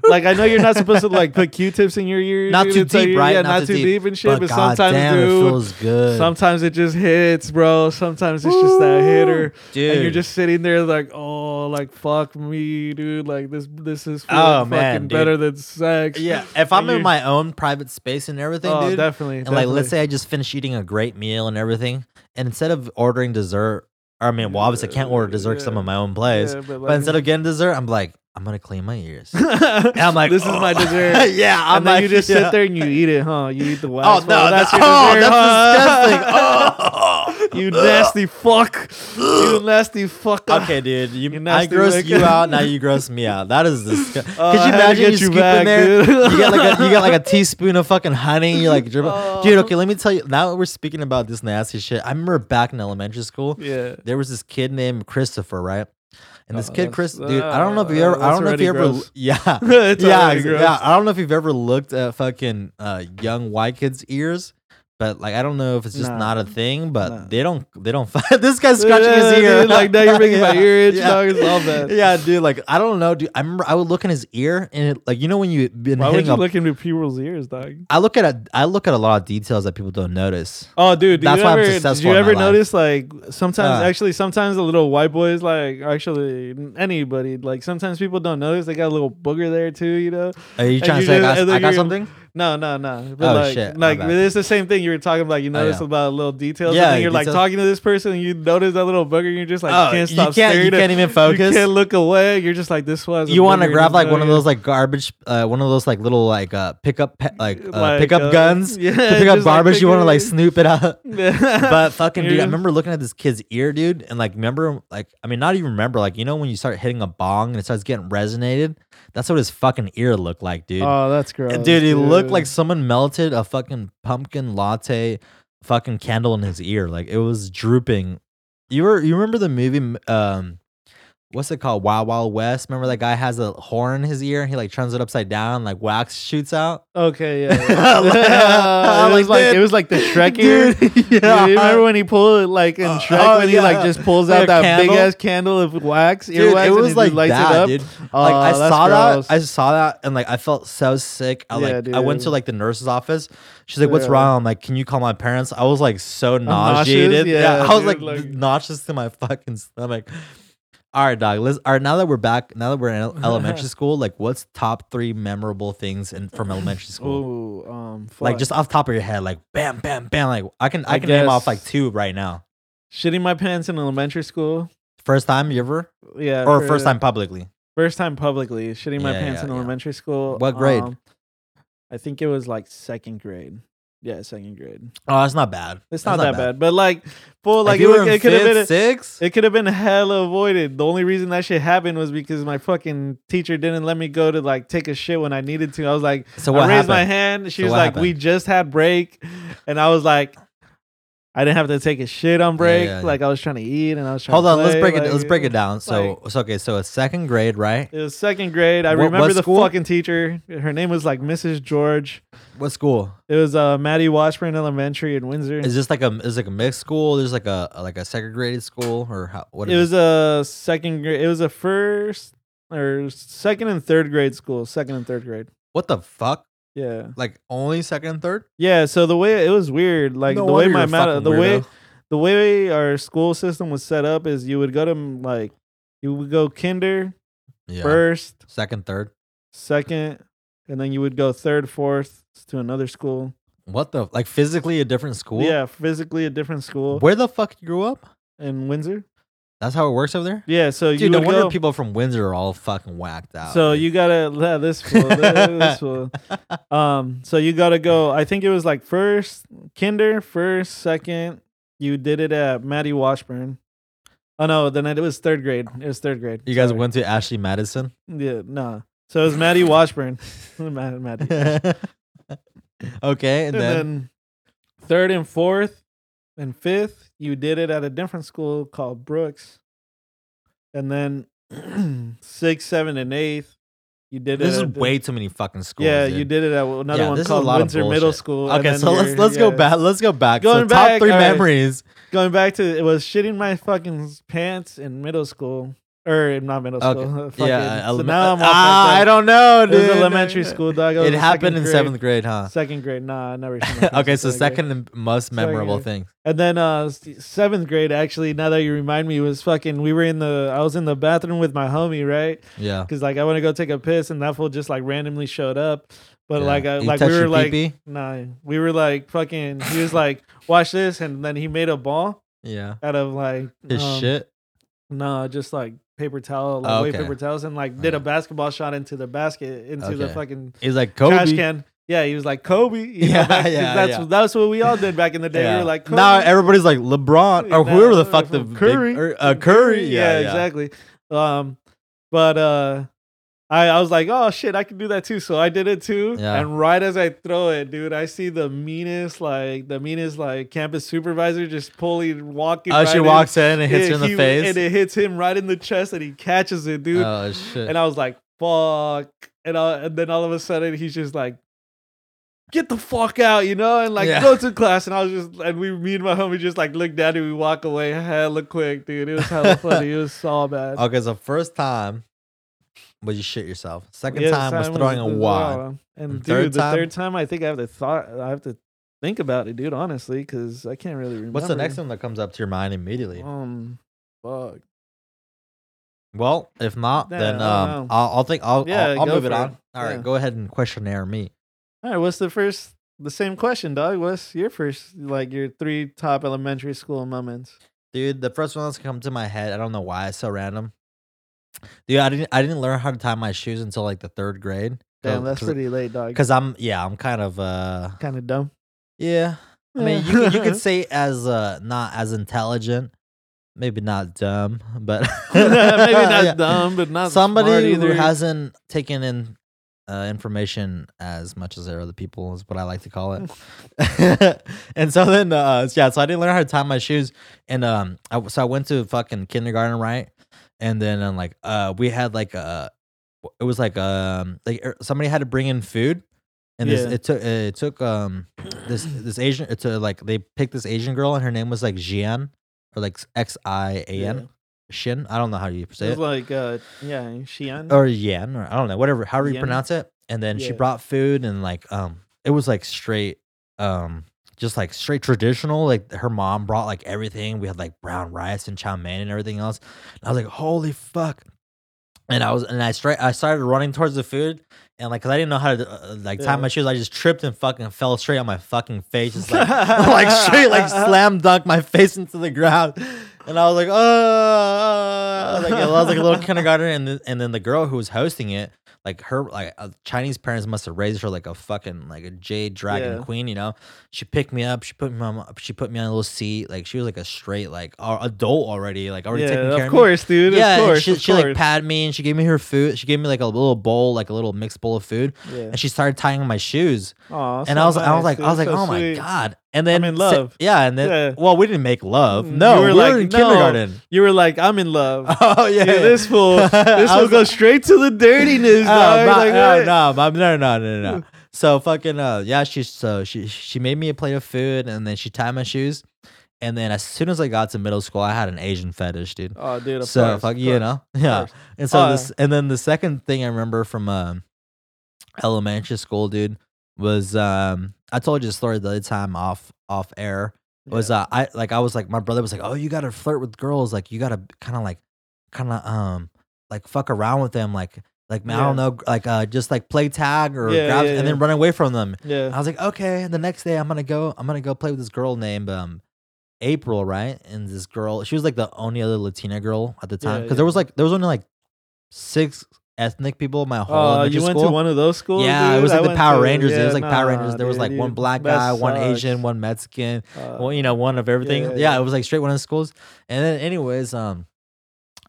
like I know you're not supposed to like put Q-tips in your ears, Not dude. too like, deep, right? Yeah, Not not, too deep. deep, and shit. But, but sometimes, goddamn, it feels good. sometimes it just hits, bro. Sometimes it's just that hitter, dude. and you're just sitting there like, oh, like fuck me, dude. Like this, this is Oh, fucking man, dude. better than sex. yeah. If I'm in my own private space and everything, oh, dude, definitely. and like let's say I just finished eating a great meal and everything, and instead of ordering dessert, or I mean, well, obviously I can't order dessert because I'm my own place. Yeah, but, But instead of getting dessert, I'm like, I'm gonna clean my ears. And I'm like, this is my "Oh." dessert. yeah, I'm and then like, you just yeah. sit there and you eat it, huh? You eat the wax. Oh no, well, that's, your oh, dessert, that's huh? disgusting. Oh. you nasty fuck. you nasty fuck. Okay, dude. You, You I nasty gross you out. Now you gross me out. That is disgusting. Oh, uh, Could you imagine you you scoop back, in there? dude. You get like a you get like a teaspoon of fucking honey. You're like dribble. Oh. Dude, okay. Let me tell you. Now that we're speaking about this nasty shit. I remember back in elementary school, Yeah. there was this kid named Christopher, right? And this Oh, kid, that's- Chris, dude. I don't know if you uh, ever. I that's don't know if already you ever. gross. Yeah. It's yeah, already ex- gross. yeah. I don't know if you've ever looked at fucking uh, young white kids' ears, but like I don't know if it's just Nah. not a thing. But Nah. they don't. They don't. this guy's scratching Yeah, his ear. dude, like, now you're making my ear itch, Yeah. dog. It's all bad. Yeah, dude. Like I don't know, dude. I remember I would look in his ear, and it, like you know when you been Why would you a. look into people's ears, dog? I look at a. I look at a lot of details that people don't notice. Oh, dude, That's you why I'm ever, Did you ever life. notice, like, sometimes, Uh. actually, sometimes the little white boys, like, actually, anybody, like, sometimes people don't notice they got a little booger there too, you know? Are you And trying to say I just- got, I got something? No, no, no. But Oh, like, shit, like it's the same thing you were talking about. You Oh, notice yeah. about little details. Yeah, and then you're like talking to this person, and you notice that little booger. And you're just like, Oh, you can't stop you can't- staring. you can't even focus. You can't look away. You're just like, this was. You want to grab like one of those like garbage, uh, one of those like little like uh pickup pe- like, uh, Like, pickup uh, guns yeah, to pick up just, like, garbage. you want to like snoop it out. but fucking dude, I remember looking at this kid's ear, dude, and like remember like I mean not even remember like you know when you start hitting a bong and it starts getting resonated. That's what his fucking ear looked like, dude. Oh, that's gross, dude, he looked like someone melted a fucking pumpkin latte fucking candle in his ear. Like it was drooping. You were you remember the movie um what's it called? Wild Wild West. Remember that guy has a horn in his ear and he like turns it upside down, like wax shoots out? Okay, yeah. Like, yeah. it was like dude. it was like the Shrek ear. Dude, Dude, yeah. you remember when he pulled it like in Uh, Shrek oh, when he like just pulls out a that candle? big ass candle of wax, Dude, earwax, it was like lights that, it up. dude. Oh, like I saw gross. that, I saw that, and like I felt so sick. I Yeah, like I went to like the nurse's office. She's like, "What's Yeah. wrong?" I'm like, "Can you call my parents?" I was like so nauseous? nauseated. Yeah, I was dude, like, like- nauseous to my fucking stomach. All right, dog. Let's. All right, now that we're back, now that we're in elementary school, like, what's top three memorable things in from elementary school? Oh, um, Like just off the top of your head, like bam, bam, bam. Like I can I, I can name off like two right now. shitting my pants in elementary school. First time you ever, Yeah, or for- first time publicly? First time publicly shitting my Yeah, pants yeah, in yeah. elementary school. What grade? Um, I think it was like second grade. Yeah, second grade. Oh, that's not bad. It's not, that bad. but like, full like If it, you were in it could have fifth, been. six. It could have been hella avoided. The only reason that shit happened was because my fucking teacher didn't let me go to like take a shit when I needed to. I was like, So I what raised my happened? hand. She So was what like, "We just had break," and I was like, I didn't have to take a shit on break. yeah, yeah. Like I was trying to eat and I was trying. Hold to on, let's play, break it. Let's break it down. So, like- so okay, so it's second grade, right? It was second grade. I What- remember what the school? fucking teacher. Her name was like Mrs. George. What school? It was uh Mattie Washburn Elementary in Windsor. Is this like a is like a mixed school? There's like a like a segregated school or how? What it was a second grade. It was a first or second and third grade school. Second and third grade. what the fuck? Yeah. Like only second and third? Yeah, so the way it was weird, like No the way my mat- the way the way our school system was set up is you would go to like you would go kinder Yeah. first, Second, third. second, and then you would go third, fourth to another school. What the like physically a different school? Yeah, physically a different school Where the fuck you grew up? in Windsor. That's how it works over there. Yeah, so Dude, you no would wonder go. people from Windsor are all fucking whacked out. so you gotta yeah, this fool, this fool. Um, so you gotta go. I think it was like first kinder, first, second. You did it at Mattie Washburn. Oh no, then it was third grade. It was third grade. you guys Sorry. went to Ashley Madison. Yeah, no. So it was Mattie Washburn. Mattie, Mattie. okay, and, And then, then third and fourth and fifth, you did it at a different school called Brooks. And then sixth, seventh, and eighth, you did it. this is at way too many fucking schools. Yeah, dude. you did it at another Yeah, one this called Windsor Middle. School. Okay, so let's let's go back. Let's go back. Going so top back, three all right. memories. Going back to it was shitting my fucking pants in middle school. Or not middle school. Okay. fucking- yeah, so now I'm ah, like. I don't know, It dude. was elementary school, dog. I was It happened in grade. seventh grade, huh? Second grade, nah, I never. okay, so grade. second and most memorable grade. thing. And then uh seventh grade, actually, now that you remind me, was fucking. We were in the. I was in the bathroom with my homie, right? Yeah. Because like I want to go take a piss, and that fool just like randomly showed up. But yeah. like, I, like we were like, nah, we were like fucking. He was like, watch this, and then he made a ball yeah, out of like his um, shit. No, just like paper towel, like Oh, white paper towels, and like did a basketball shot into the basket, into the fucking He's like Kobe. trash can. Yeah, he was like Kobe. you know, Yeah, back- yeah, that's yeah. that's what we all did back in the day. We Yeah. were like Kobe. now everybody's like LeBron or Now, whoever the fuck the from big- Curry, or, uh, Curry. Yeah, yeah, exactly. Um, but uh, I I was like, oh shit, I can do that too. So I did it too. Yeah. And right as I throw it, dude, I see the meanest like the meanest like campus supervisor just pulling walking. Oh, right she in. walks in and hits her in the face. and it hits him right in the chest, and he catches it, dude. oh shit! and I was like, fuck. And, I, and then all of a sudden, he's just like, get the fuck out, you know, and like Yeah. go to class. And I was just, and we, me and my homie just like look down and we walk away hella quick, dude. It was hella funny. It was so bad. okay, so first time, but you shit yourself. Second Yeah, time was throwing a was- wad. wow. And, And dude, third the time? third time, I think I have to thought, I have to think about it, dude. Honestly, because I can't really remember. What's the next one that comes up to your mind immediately? Um, fuck. Well, if not, Yeah, then um, I'll, I'll think I'll Yeah, I'll, I'll move it on. it. All right, Yeah. go ahead and questionnaire me. All right, what's the first? The same question, dog. What's your first, like your three top elementary school moments? Dude, the first one that's come to my head, I don't know why it's so random. Dude, I didn't I didn't learn how to tie my shoes until like the third grade. Damn, that's pretty late, dog. Because I'm yeah, I'm kind of uh Kind of dumb. yeah. I mean, you could, you could say as uh not as intelligent, maybe not dumb, but maybe not Yeah. dumb, but not somebody who hasn't taken in uh, information as much as their other people is what I like to call it. and so then, uh, yeah, so I didn't learn how to tie my shoes, and um, I, so I went to fucking kindergarten, right? And then um, like uh, we had like uh, it was like um, like er, somebody had to bring in food. And this, Yeah. it took it took um this this Asian it's a, like they picked this Asian girl and her name was like Jian or like X I A N Shin I don't know how you say It it like, uh, yeah, Xi'an. or Yan, or I don't know, whatever, however you Yen? pronounce it. And then she brought food and like um it was like straight um just like straight traditional. Like her mom brought like everything. We had like brown rice and chow mein and everything else. And I was like, holy fuck. And I was and I straight I started running towards the food and like cause I didn't know how to uh, like tie Yeah. my shoes. I just tripped and fucking fell straight on my fucking face, just like like straight like slam dunk my face into the ground. And I was like, oh, like I was like a little kindergarten, and then, and then the girl who was hosting it, like her like uh, Chinese parents must have raised her like a fucking like a jade dragon Yeah. queen, you know. She picked me up, she put me on, she put me on a little seat, like she was like a straight like uh, adult already, like already taking care of of me. course, dude. Yeah, of course, she, of she like patted me and she gave me her food. She gave me like a little bowl, like a little mixed bowl of food, Yeah. and she started tying my shoes Aw, and so I was, I was like, dude. I was like, So oh my god! And then, in sa- love. yeah, and then, Yeah. well, we didn't make love. Mm, No, you were we like, were in no. kindergarten. You were like, I'm in love. Oh yeah, Yeah, this fool, this I fool was goes like- straight to the dirtiness, Oh, dog. my- like, no, no, no, no, no, no, no. So fucking, uh, yeah, she, so she, she made me a plate of food, and then she tied my shoes, and then as soon as I got to middle school, I had an Asian fetish, dude. Oh, dude. So course, fuck you know, yeah. And so Oh, this, and then the second thing I remember from um, elementary school, dude, was um, I told you the story the other time off off air. Was uh, I like I was like my brother was like, oh, you gotta flirt with girls, like you gotta kind of like, kind of um, like fuck around with them, like like man, I don't know, like uh, just like play tag or Yeah, grab yeah, and then run away from them. Yeah. I was like, okay. The next day, I'm gonna go. I'm gonna go play with this girl named um, April, right? And this girl, she was like the only other Latina girl at the time Yeah, because there was like there was only like six ethnic people in my whole elementary you went school. to one of those schools? yeah, it dude? was I like the Power to- Rangers. it was like Power Rangers. There was dude, like one black guy, one sucks. Asian, one Mexican. Uh, well, you know, one of everything. yeah, Yeah, yeah. it was like straight one of the schools. And then, anyways, um,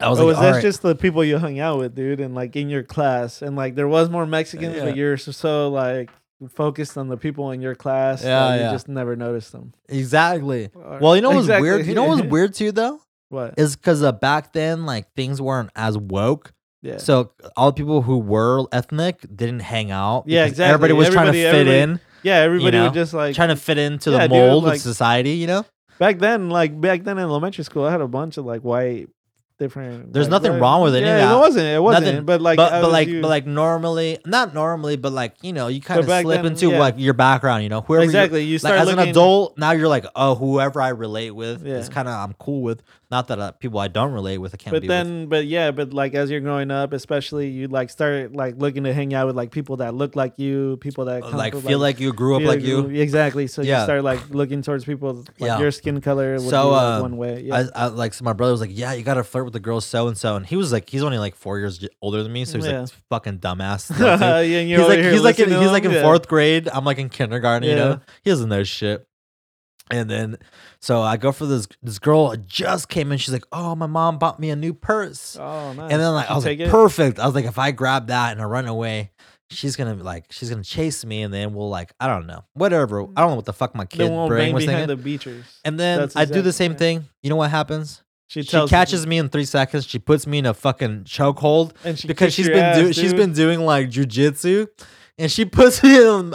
I was oh, like, was that right. just the people you hung out with, dude? And like in your class, and like there was more Mexicans, Yeah. but you're so, so like focused on the people in your class. Yeah, yeah. You just never noticed them. exactly. Or- Well, you know what was Exactly. weird? You know what was weird too, though, what? is because uh, back then, like things weren't as woke. Yeah. So all the people who were ethnic didn't hang out. Yeah, because exactly. Everybody was trying to fit everybody- in, yeah, everybody know, would just like trying to fit into Yeah, the dude, mold like- of society. You know, back then, like back then in elementary school, I had a bunch of like white different. There's like, nothing wrong with it, yeah. It wasn't. It wasn't. Nothing. But like, but I but was like you- but like normally, not normally, but like you know, you kind of back slip then, into yeah. like your background. You know, whoever exactly. You like start as looking, an adult now you're like oh whoever i relate with Yeah. is kind of i'm cool with not that uh, people i don't relate with i can't But then, but yeah, but like as you're growing up, especially you like start like looking to hang out with like people that look like you, people that come like feel like, you grew up like you Exactly. So Yeah. you start like looking towards people like Yeah. your skin color So, be like, uh, one way. Yeah. I, I like so my brother was like yeah you gotta flirt with the girl so and so and he was like he's only like four years older than me so he's Yeah. like fucking dumbass yeah, he's like he's like in, he's like in? Fourth grade i'm like in kindergarten you know he doesn't know shit and then so i go for this this girl just came in she's like oh my mom bought me a new purse Oh, nice. And then like Did I was like, it? perfect. I was like, if I grab that and I run away, she's gonna like, she's gonna chase me, and then we'll like, I don't know, whatever. I don't know what the fuck my kid brain was thinking. the beachers. and then That's I do the same yeah. thing. You know what happens? She, She catches me in three seconds. She puts me in a fucking chokehold and she because she's been ass, she's been doing like jujitsu. And she puts me in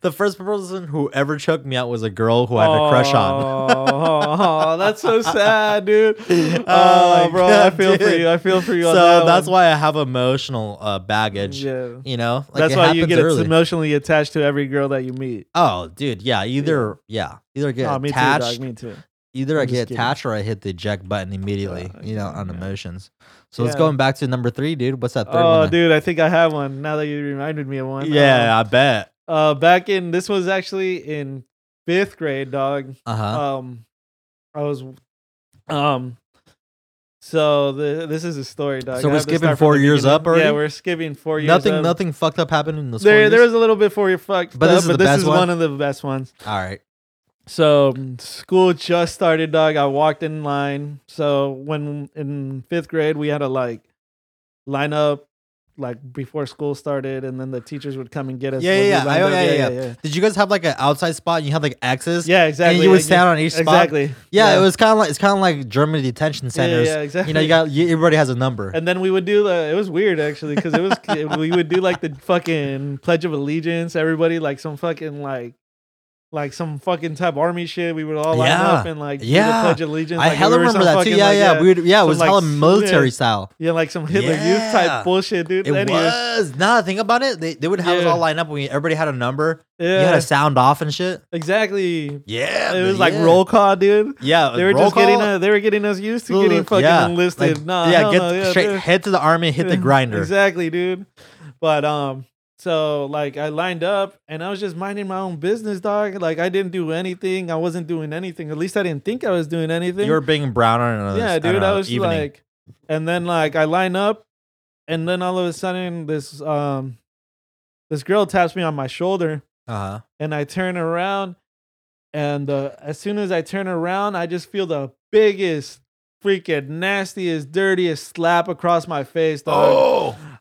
the first person who ever choked me out was a girl who I had a crush on. Oh, that's so sad, dude. Oh, Oh, bro, I God, feel for you. I feel for you. So that that's one. why I have emotional uh, baggage. Yeah. You know, Like, that's why you get emotionally attached to every girl that you meet. Oh, dude, yeah. Either yeah, either get oh, me attached, too, dog. Me too. either I'm I get kidding. attached or I hit the eject button immediately. Uh, you know, on yeah. emotions. So let's Yeah. going back to number three, dude. What's that third Oh, one? dude, I think I have one. Now that you reminded me of one. Yeah, Uh, I bet. uh, back in this was actually in fifth grade, dog. Uh huh. Um, I was, um, so the this is a story, dog. So I we're skipping four years beginning. up already? Yeah, we're skipping four years. nothing, up. nothing fucked up happened in the There, there, there was a little bit four year fucked, But up, this is but the this best is one? one of the best ones. All right. So school just started, dog. I walked in line. So when in fifth grade, we had to like line up like before school started, and then the teachers would come and get us. Yeah, yeah, yeah. I- up. yeah, yeah, yeah, Did you guys have like an outside spot and you had like access. Yeah, exactly. And you would stand on each spot. Exactly. Yeah, it was kind of like it's kind of like German detention Yeah, centers. yeah, exactly. You know, you got you, everybody has a number. And then we would do the. It was weird actually because it was we would do like the fucking Pledge of Allegiance. Everybody like some fucking like. Like some fucking type army shit, we would all line Yeah. up and like do the Yeah. Pledge of Allegiance. I like, hella we were remember some that too. fucking, Yeah, like, yeah. We would, yeah, it some, was like, hella military yeah. style. Yeah, like some Hitler Youth Yeah. type bullshit, dude. It Anyways, was. Nah, think about it. They, they would have us Yeah. all line up when we, everybody had a number. Yeah, You had to sound off and shit. exactly. Yeah, It was like yeah. roll call, dude. Yeah, They were roll just getting call. uh, they were getting us used to getting fucking yeah, enlisted. like, nah, yeah, hell get no, yeah, straight dude. head to the army, hit the grinder. Exactly, dude. But um, so like I lined up and I was just minding my own business, dog. Like I didn't do anything. I wasn't doing anything. At least I didn't think I was doing anything. You were being brown on a yeah, dude. don't I, was evening. like, and then like I line up, and then all of a sudden this um, this girl taps me on my shoulder, uh-huh. and I turn around, and uh, as soon as I turn around, I just feel the biggest, freaking nastiest, dirtiest slap across my face, dog. Oh,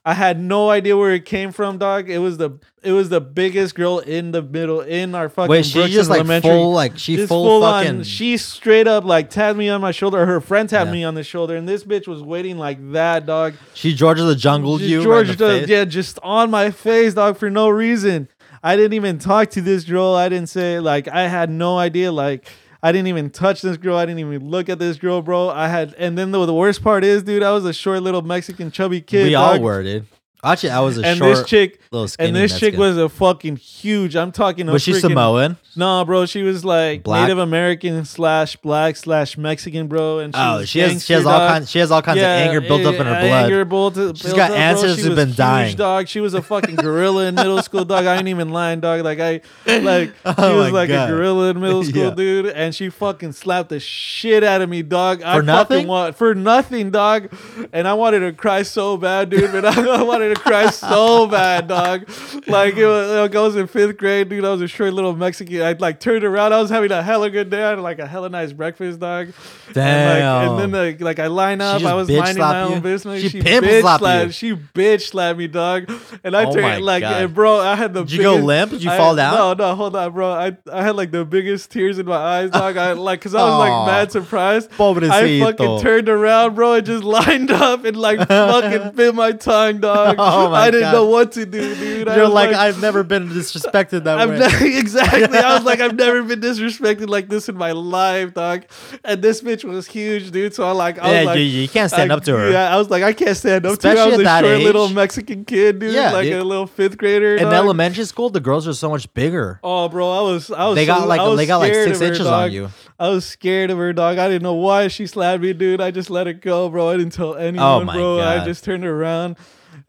I had no idea where it came from, dog. It was the it was the biggest girl in the middle in our fucking wait, she just like elementary. full, like she Just full, fucking. on. She straight up like tapped me on my shoulder. Her friend tapped Yeah. me on the shoulder, and this bitch was waiting like that, dog. she Georgia the jungle you. George, right in the does- face. yeah, just on my face, dog, for no reason. I didn't even talk to this girl. I didn't say like I had no idea. Like I didn't even touch this girl. I didn't even look at this girl, bro. I had, and then the, the worst part is, dude, I was a short little Mexican chubby kid. we dog. all were, dude. Actually, I was a And short this chick, little skinny. and this chick Mexican. was a fucking huge. I'm talking. A Was she freaking, Samoan? No, bro. She was like Black? Native American slash black slash Mexican, bro. And she Oh, she has she has gangster, all kinds she has all kinds of anger built up in her yeah, blood. Anger built, built She's got up, who've been dying. dog. She was a fucking gorilla in middle school, dog. I ain't even lying, dog. Like I, like oh she Oh was like God. a gorilla in middle school, Yeah. dude. And she fucking slapped the shit out of me, dog. I For nothing? want for nothing, dog. And I wanted to cry so bad, dude. But I, I wanted to cry so bad, dog. Like it was, like, I was in fifth grade, dude. I was a short little Mexican. I like turned around. I was having a hella good day. I had like a hella nice breakfast, dog. Damn. And, like, and then like, like I line up. I was minding my own you? business. She She, bitch slapped? She bitch slapped me, dog. And I Oh turned like, and bro, I had the. Did you go limp? Did you I- fall down? No, no, hold on, bro. I I had like the biggest tears in my eyes, dog. I like because I was like mad surprised. I fucking turned around, bro, and just lined up and like fucking bit my tongue, dog. Oh my I didn't God. know what to do, dude. You're was like, I've never been disrespected that I've way. never exactly. I was like, I've never been disrespected like this in my life, dog. And this bitch was huge, dude. So I like, I yeah, was like, you, you can't stand I- up to her. Yeah, I was like, I can't stand up to her. I was at a short little. Mexican kid, dude. Yeah, like dude. a little fifth grader. In dog. elementary school, the girls are so much bigger. Oh, bro, I was, I was. they got so- like they got like six her, inches dog. on you. I was scared of her, dog. I didn't know why she slapped me, dude. I just let it go, bro. I didn't tell oh anyone, Oh bro. I just turned around.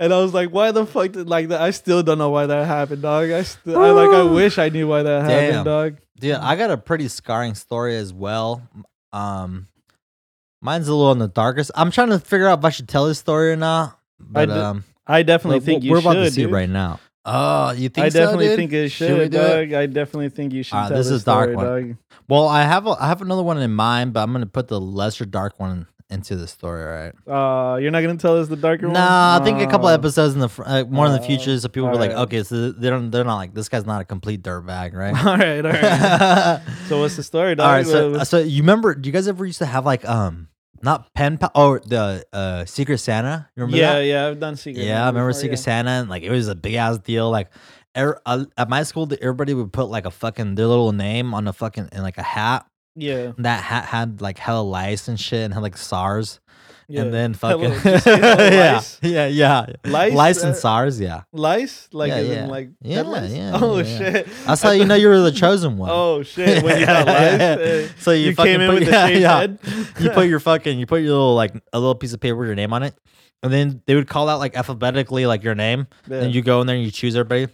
And I was like, "Why the fuck did like that?" I still don't know why that happened, dog. I, st- I like, I wish I knew why that Damn. happened, dog. Dude, I got a pretty scarring story as well. Um, mine's a little on the darkest. I'm trying to figure out if I should tell this story or not. But d- um, I definitely we're- think you we're should. about to see dude. it right now. Oh, you think I so, definitely dude? think it Should should, do it? dog. I definitely think you should this is dark story, one. dog. Well, I have a, I have another one in mind, but I'm gonna put the lesser dark one into the story. right? Uh, you're not gonna tell us the darker one? Nah, I think a couple episodes in the fr- uh, more in the future, so people were like, okay, so they don't, they're not like this guy's not a complete dirtbag, right? All right, all right. so what's the story, dog? All right, so so you remember? Do you guys ever used to have like um not pen pal or the uh Secret Santa? You remember yeah, that? yeah, I've done secret. Yeah, I remember before, Secret yeah. Santa, and like it was a big ass deal. Like, er, uh, at my school, everybody would put like a fucking their little name on a fucking in like a hat. Yeah, that hat had like hella lice and shit, and had like SARS, yeah. and then fucking yeah, lice? yeah, yeah, Lice? lice and Uh, SARS. Yeah, lice, like Yeah, yeah. like Yeah, yeah, Oh yeah, shit! that's how you know you were the chosen one. Oh shit! When you got lice, uh, so you, you fucking came in put, with the yeah, yeah. head. you put your fucking you put your little like a little piece of paper with your name on it, and then they would call out like alphabetically like your name, and you go in there and you choose everybody.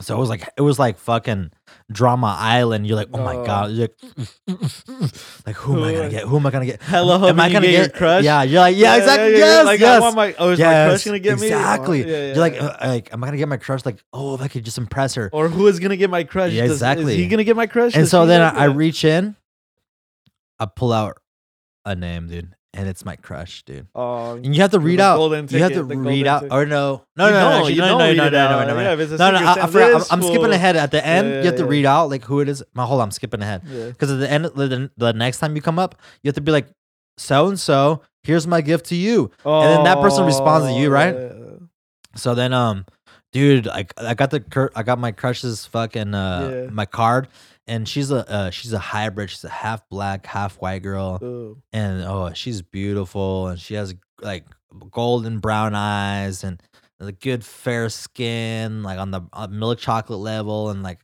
So it was like it was like fucking drama island. You're like, oh my Oh. god, you're like, like who am I gonna get? Who am I gonna get? Hella Am hoping I you gonna get, your crush. Yeah, you're like, yeah, exactly. yes, Like yes. I want my. Oh, is my crush gonna get me? Exactly. yeah, yeah, You're like, yeah. uh, like, am I gonna get my crush? Like, oh, if I could just impress her. or who is gonna get my crush? Yeah, Does- exactly. Is he gonna get my crush? and Does so she then like I, I that? reach in, I pull out a name, dude, and it's my crush, dude. Oh, And you have to read out. golden You have to read out, ticket. or no, no, no, no, you no, no, no, no, no, no, no, Yeah, if it's a no, no. I, I forgot. I'm, I'm skipping ahead at the end. Yeah, you have to yeah, read out like who it is. My hold on, I'm skipping ahead Yeah. because at the end, the, the next time you come up, you have to be like, so and so. Here's my gift to you. And then that person responds to you, Oh, right? yeah. So then, um, dude, I I got the cur- I got my crush's fucking uh Yeah. my card, and she's a uh, she's a hybrid. She's a half black, half white girl, Ooh. and oh, she's beautiful, and she has like golden brown eyes and the good fair skin, like on the uh, milk chocolate level, and like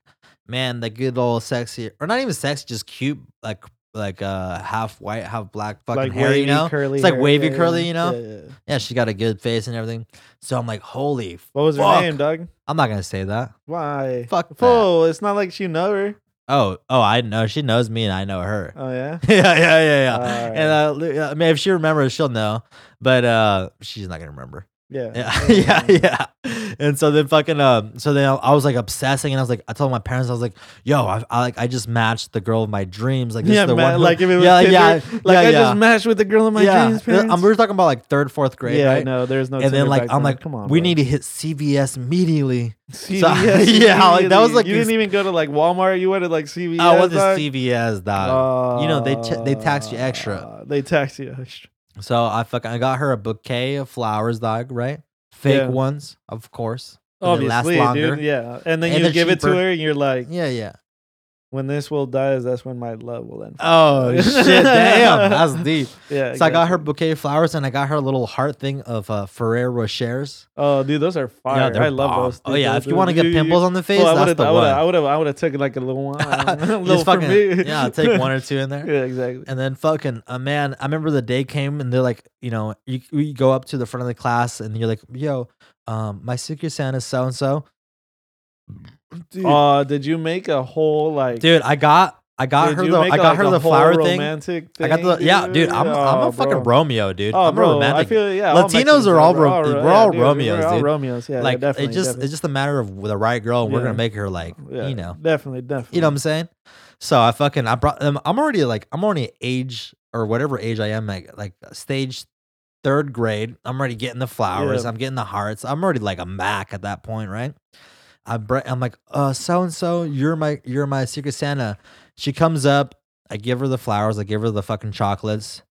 man, the good old sexy or not even sexy, just cute, like like uh half white, half black fucking like hair, wavy, you know. curly. It's like hair, wavy curly, you know? Yeah, yeah. Yeah, she got a good face and everything. So I'm like, holy, What was her name, Doug? I'm not gonna say that. Why? Fuck. Fool, it's not like you know her. Oh, oh, I know. She knows me and I know her. Oh yeah. yeah, yeah, yeah, yeah. Alright. And uh, I mean, if she remembers, she'll know. But uh, she's not gonna remember. Yeah. Yeah, yeah, yeah. And so then fucking um, so then I was like obsessing, and I was like, I told my parents, I was like, yo, I, I like I just matched the girl of my dreams. Like this yeah, is the man, one. Who, like if it was yeah, Tinder, yeah, like yeah, I yeah. just matched with the girl of my yeah. dreams. Parents. Um, we were talking about like third, fourth grade, yeah, right? no, there's no. and then like I'm then. like, come on, we bro. need to hit CVS immediately. CVS. yeah, like, that was, like, you didn't even go to like Walmart. You went to like CVS. I went to dog? CVS, dog. you know, they ch- they tax you extra. Uh, They tax you extra. So I fucking I got her a bouquet of flowers, dog. Right, fake Yeah. ones, of course. Obviously, longer. dude. Yeah, and then And you give it to her, and you're like, Yeah, yeah. "When this world dies, that's when my love will end." Oh shit! Damn, that's deep. yeah. So I got her bouquet of flowers, and I got her a little heart thing of uh, Ferrero Rochers. Oh, dude, those are fire. they're I love bomb. those. Oh yeah, Those if you want to get pimples on the face, Well, I that's would the have, one. I would have, I would have taken like a little one, a little Just for fucking me. yeah, take one or two in there. yeah, exactly. And then fucking uh, man, I remember the day came and they're like, you know, you we go up to the front of the class and you're like, yo, um, my secret Santa is so and so. Dude, Oh, did you make a whole like? dude, I got I got did her you the make I a, got like, her the flower thing. romantic I got the thing, yeah, dude. I'm I'm Oh, a fucking. Romeo, dude. Oh, I'm bro, a romantic. I feel yeah. Latinos Mexicans are all bro. ro- ro- we're yeah, all dude, Romeos, We're all dude. Romeos. Yeah, like definitely. it just definitely. it's just a matter of the right girl. and We're gonna make her like yeah, you know definitely, definitely. you know what I'm saying. So I fucking I brought them. I'm already like I'm already age or whatever age I am like like stage third grade. I'm already getting the flowers. Yeah. I'm getting the hearts. I'm already like a Mac at that point, right? I br- I'm like, uh, so and so, you're my you're my secret Santa. She comes up. I give her the flowers. I give her the fucking chocolates,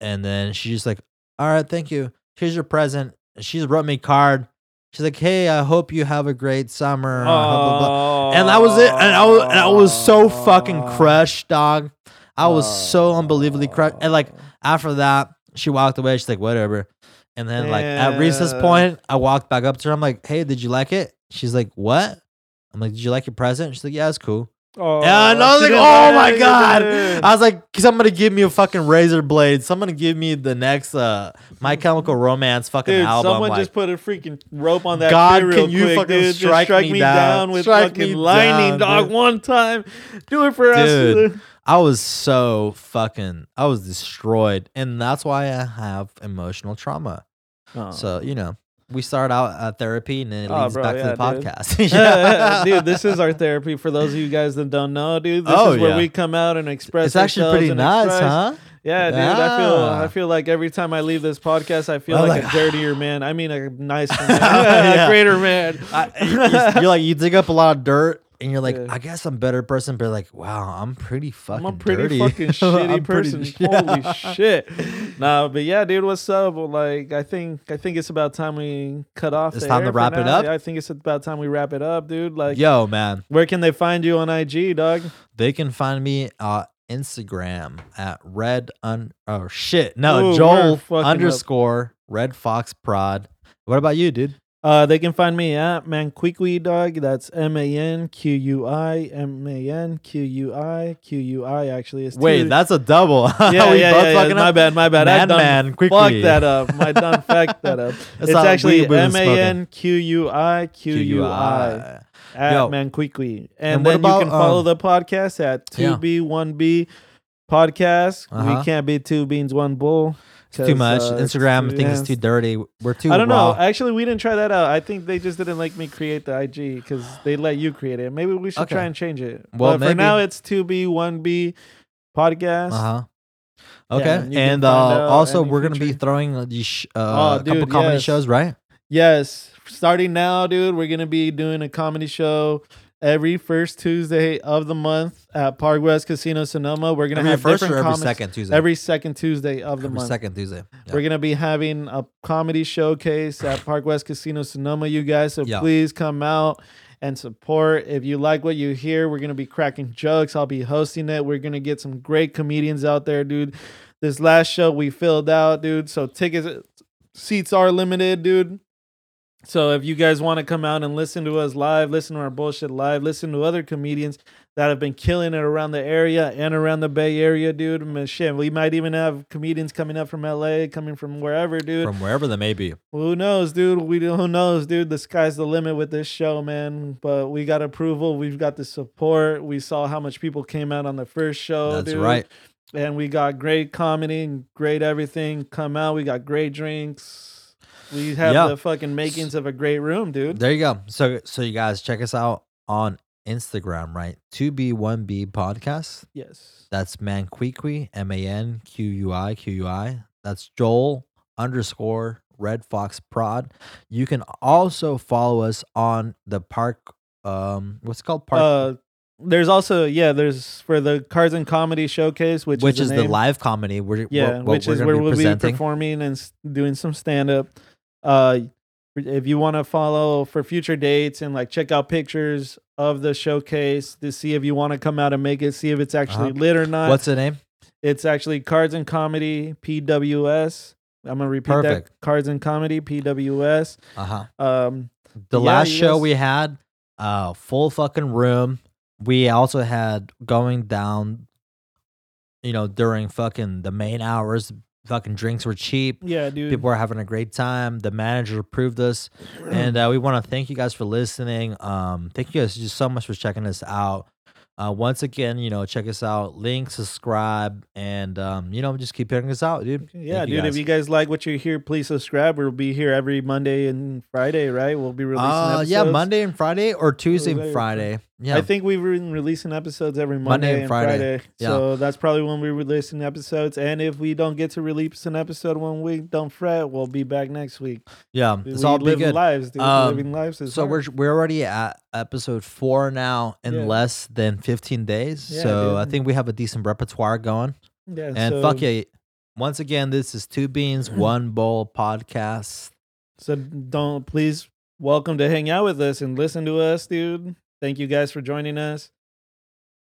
and then she's just like, all right, thank you. Here's your present. She wrote me a card. She's like, hey, I hope you have a great summer. blah, blah, blah. And that was it. And I was, and I was so fucking crushed, dog. I was so unbelievably crushed. And like after that, she walked away. She's like, whatever. And then like at recess Yeah. point, I walked back up to her. I'm like, hey, did you like it? She's like, what? I'm like, did you like your present? She's like, yeah, it's cool. Oh, and I was like, oh my god. I was like, somebody give me a fucking razor blade. Somebody give me the next uh My Chemical Romance fucking Dude, album. someone like, just put a freaking rope on that God, can you quick, fucking dude. Strike strike me me down. down, with Strike fucking lightning, down, dog, one time. Do it for Dude. us. I was so fucking I was destroyed. And that's why I have emotional trauma. Oh. So, you know, we start out at therapy and then it Oh, leads bro, back yeah, to the dude. podcast. dude, this is our therapy for those of you guys that don't know, dude. This Oh, is where yeah. we come out and express. It's actually pretty nuts, express- huh? Yeah, dude. I feel I feel like every time I leave this podcast, I feel like, like- a dirtier man. I mean, a nicer man, a greater man. I, you- you're like you dig up a lot of dirt and you're like, Yeah. I guess I'm a better person, but like, wow, I'm pretty fucking I'm a pretty dirty. fucking shitty pretty- person. yeah. Holy shit. Nah, but yeah, dude, what's up? Well, like, I think I think it's about time we cut off. It's time to wrap it up? I think it's about time we wrap it up, dude. Like, Yo, man, where can they find you on IG, dog? they can find me on Instagram at red un oh shit no Ooh, Joel we're up. underscore red fox prod. What about you, dude? Uh, they can find me at Manquiqui Dog. That's M A N Q U I M A N Q U I Q U I. Actually, is Wait, that's a double. yeah, we yeah, both yeah, yeah. My bad, my bad. I Man, done man, quickly. fucked that up. My done fucked that up. That's it's actually M A N Q U I Q U I at Yo. Manquiqui. And, And then about, you can follow um, the podcast at 2B1B podcast. Uh-huh. We can't be two beans, one bowl. It's too much. uh, Instagram too- thinks it's too dirty. We're too I don't raw. know. Actually, we didn't try that out. I think they just didn't like me create the IG because they let you create it. Maybe we should Okay. try and change it. Well, but for maybe. now, it's 2B1B podcast. Uh huh. Yeah, Okay, and you can and find uh, out also any we're gonna be throwing uh, these sh- uh, Oh, a couple dude, comedy yes. shows, right? Yes, starting now, dude, we're gonna be doing a comedy show every first Tuesday of the month at Park West Casino Sonoma. We're gonna Every have first or every comics second Tuesday. every second Tuesday of the Every month. second Tuesday. Yeah. We're gonna be having a comedy showcase at Park West Casino Sonoma, you guys. So Yeah. please come out and support. If you like what you hear, we're gonna be cracking jokes. I'll be hosting it. We're gonna get some great comedians out there, dude. This last show we filled out, dude. So tickets, seats are limited, dude. So if you guys want to come out and listen to us live, listen to our bullshit live, listen to other comedians that have been killing it around the area and around the Bay Area, dude. Man, shit, we might even have comedians coming up from LA, coming from wherever, dude. From wherever they may be. who knows, dude? We who knows, dude? The sky's the limit with this show, man. But we got approval. We've got the support. We saw how much people came out on the first show. That's dude. right. And we got great comedy and great everything come out. We got great drinks. We have Yeah. the fucking makings of a great room, dude. There you go. So so you guys check us out on Instagram, right? 2B1B podcast. Yes. That's Manquiqui, M A N Q U I Q U I. That's Joel underscore Red Fox Prod. You can also follow us on the park. Um, what's it called? Park, Uh, there's also yeah, there's for the Cards and Comedy Showcase, which, which is, is the, the live comedy. We're, yeah, what, which we're is where we'll be performing and doing some stand up. Uh, if you want to follow for future dates and like check out pictures of the showcase to see if you want to come out and make it, see if it's actually Uh-huh. lit or not. What's the name? it's actually Cards and Comedy PWS. I'm gonna repeat Perfect. that. Cards and Comedy PWS. Uh huh. Um, The Yeah, last show we had, uh, full fucking room. We also had going down, you know, during fucking the main hours. Fucking drinks were cheap. yeah, dude. People were having a great time. The manager approved us, and uh, we want to thank you guys for listening. Um, thank you guys just so much for checking us out. Uh, once again, you know, check us out. Link, subscribe, and um, you know, just keep hearing us out, dude. Yeah, Thank dude. If you guys like what you hear, please subscribe. We'll be here every Monday and Friday, right? We'll be releasing uh, episodes. yeah, Monday and Friday, or Tuesday and Friday. Yeah, I think we've been releasing episodes every Monday, Monday and Friday. Friday. Yeah. So that's probably when we're releasing episodes. And if we don't get to release an episode one week, don't fret. We'll be back next week. yeah, We it's all be live good. lives, dude. Um, Living lives is So we're we're already at episode four now in Yeah. less than fifteen days. Yeah, so I think we have a decent repertoire going. yeah, And so, fuck yeah. Once again, this is Two Beans, One Bowl podcast. So don't please welcome to hang out with us and listen to us, dude. Thank you guys for joining us.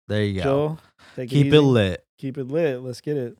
There you go. Joel, take Keep it, it lit. Keep it lit. Let's get it.